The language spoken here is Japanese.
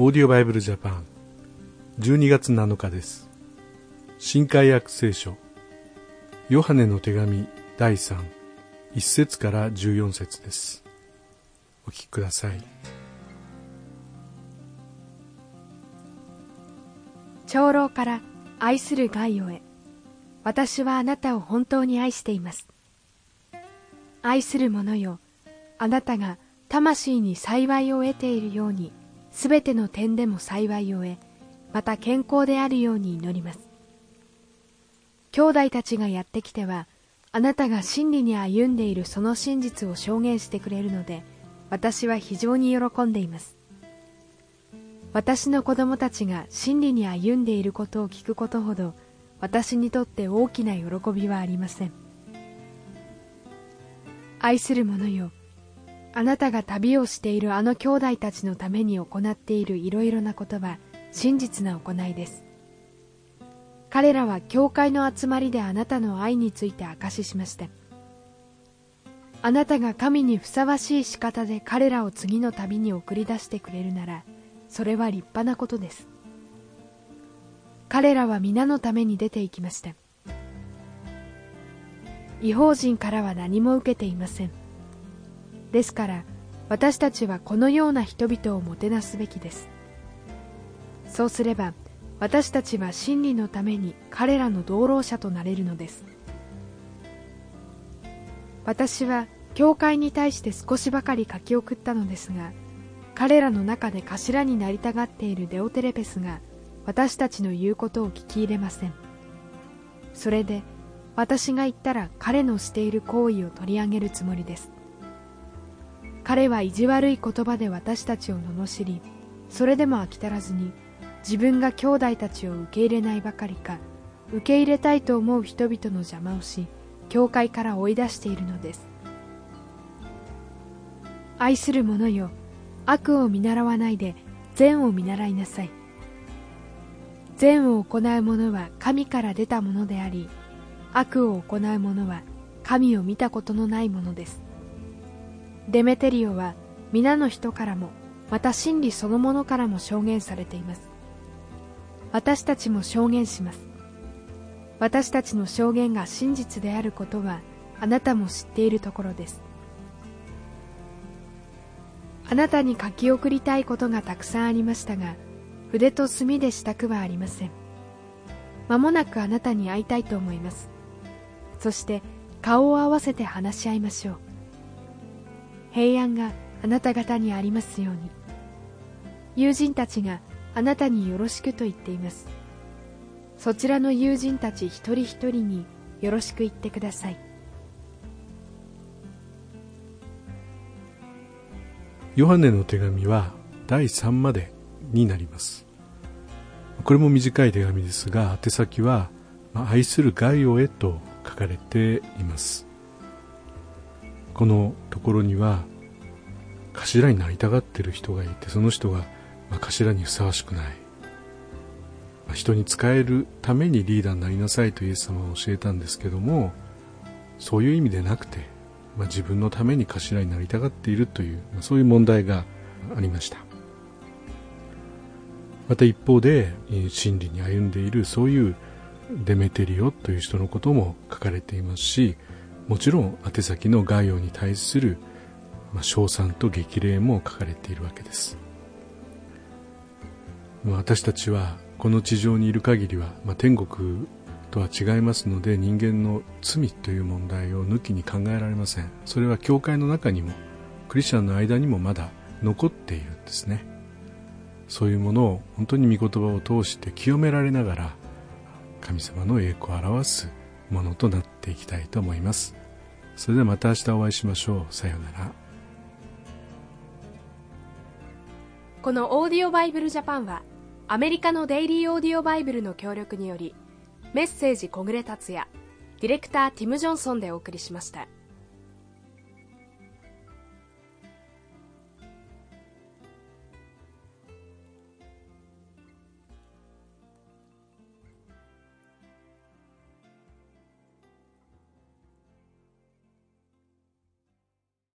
オーディオバイブルジャパン12月7日です。新海約聖書。ヨハネの手紙第31節から14節です。お聞きください。長老から愛するガイオへ私はあなたを本当に愛しています。愛する者よあなたが魂に幸いを得ているようにすべての点でも幸いを得また健康であるように祈ります。兄弟たちがやってきてはあなたが真理に歩んでいるその真実を証言してくれるので私は非常に喜んでいます。私の子供たちが真理に歩んでいることを聞くことほど私にとって大きな喜びはありません。愛する者よあなたが旅をしているあの兄弟たちのために行っているいろいろなことは真実な行いです。彼らは教会の集まりであなたの愛について証ししました。あなたが神にふさわしい仕方で彼らを次の旅に送り出してくれるならそれは立派なことです。彼らは皆のために出て行きました。違法人からは何も受けていません。ですから私たちはこのような人々をもてなすべきです。そうすれば私たちは真理のために彼らの同労者となれるのです。私は教会に対して少しばかり書き送ったのですが彼らの中で頭になりたがっているデオテレペスが私たちの言うことを聞き入れません。それで私が言ったら彼のしている行為を取り上げるつもりです。彼は意地悪い言葉で私たちを罵りそれでも飽き足らずに自分が兄弟たちを受け入れないばかりか受け入れたいと思う人々の邪魔をし教会から追い出しているのです。愛する者よ悪を見習わないで善を見習いなさい。善を行う者は神から出たものであり悪を行う者は神を見たことのないものです。デメテリオは皆の人からもまた真理そのものからも証言されています。私たちも証言します。私たちの証言が真実であることはあなたも知っているところです。あなたに書き送りたいことがたくさんありましたが筆と墨でしたくはありません。まもなくあなたに会いたいと思います。そして顔を合わせて話し合いましょう。平安があなた方にありますように。友人たちがあなたによろしくと言っています。そちらの友人たち一人一人によろしく言ってください。ヨハネの手紙は第3までになります。これも短い手紙ですが宛先は「愛するガイオへ」と書かれています。このところには頭になりたがってる人がいてその人が、まあ、頭にふさわしくない、まあ、人に仕えるためにリーダーになりなさいとイエス様は教えたんですけどもそういう意味でなくて、まあ、自分のために頭になりたがっているという、まあ、そういう問題がありました。また一方で真理に歩んでいるそういうデメテリオという人のことも書かれていますしもちろん宛先の概要に対する、まあ、称賛と激励も書かれているわけです、私たちはこの地上にいる限りは、まあ、天国とは違いますので人間の罪という問題を抜きに考えられません。それは教会の中にもクリスチャンの間にもまだ残っているんですね。そういうものを本当に御言葉を通して清められながら神様の栄光を表すものとなっていきたいと思います。それではまた明日お会いしましょう。さようなら。このオーディオバイブルジャパンはアメリカのデイリーオーディオバイブルの協力によりメッセージ小暮達也ディレクターティム・ジョンソンでお送りしました。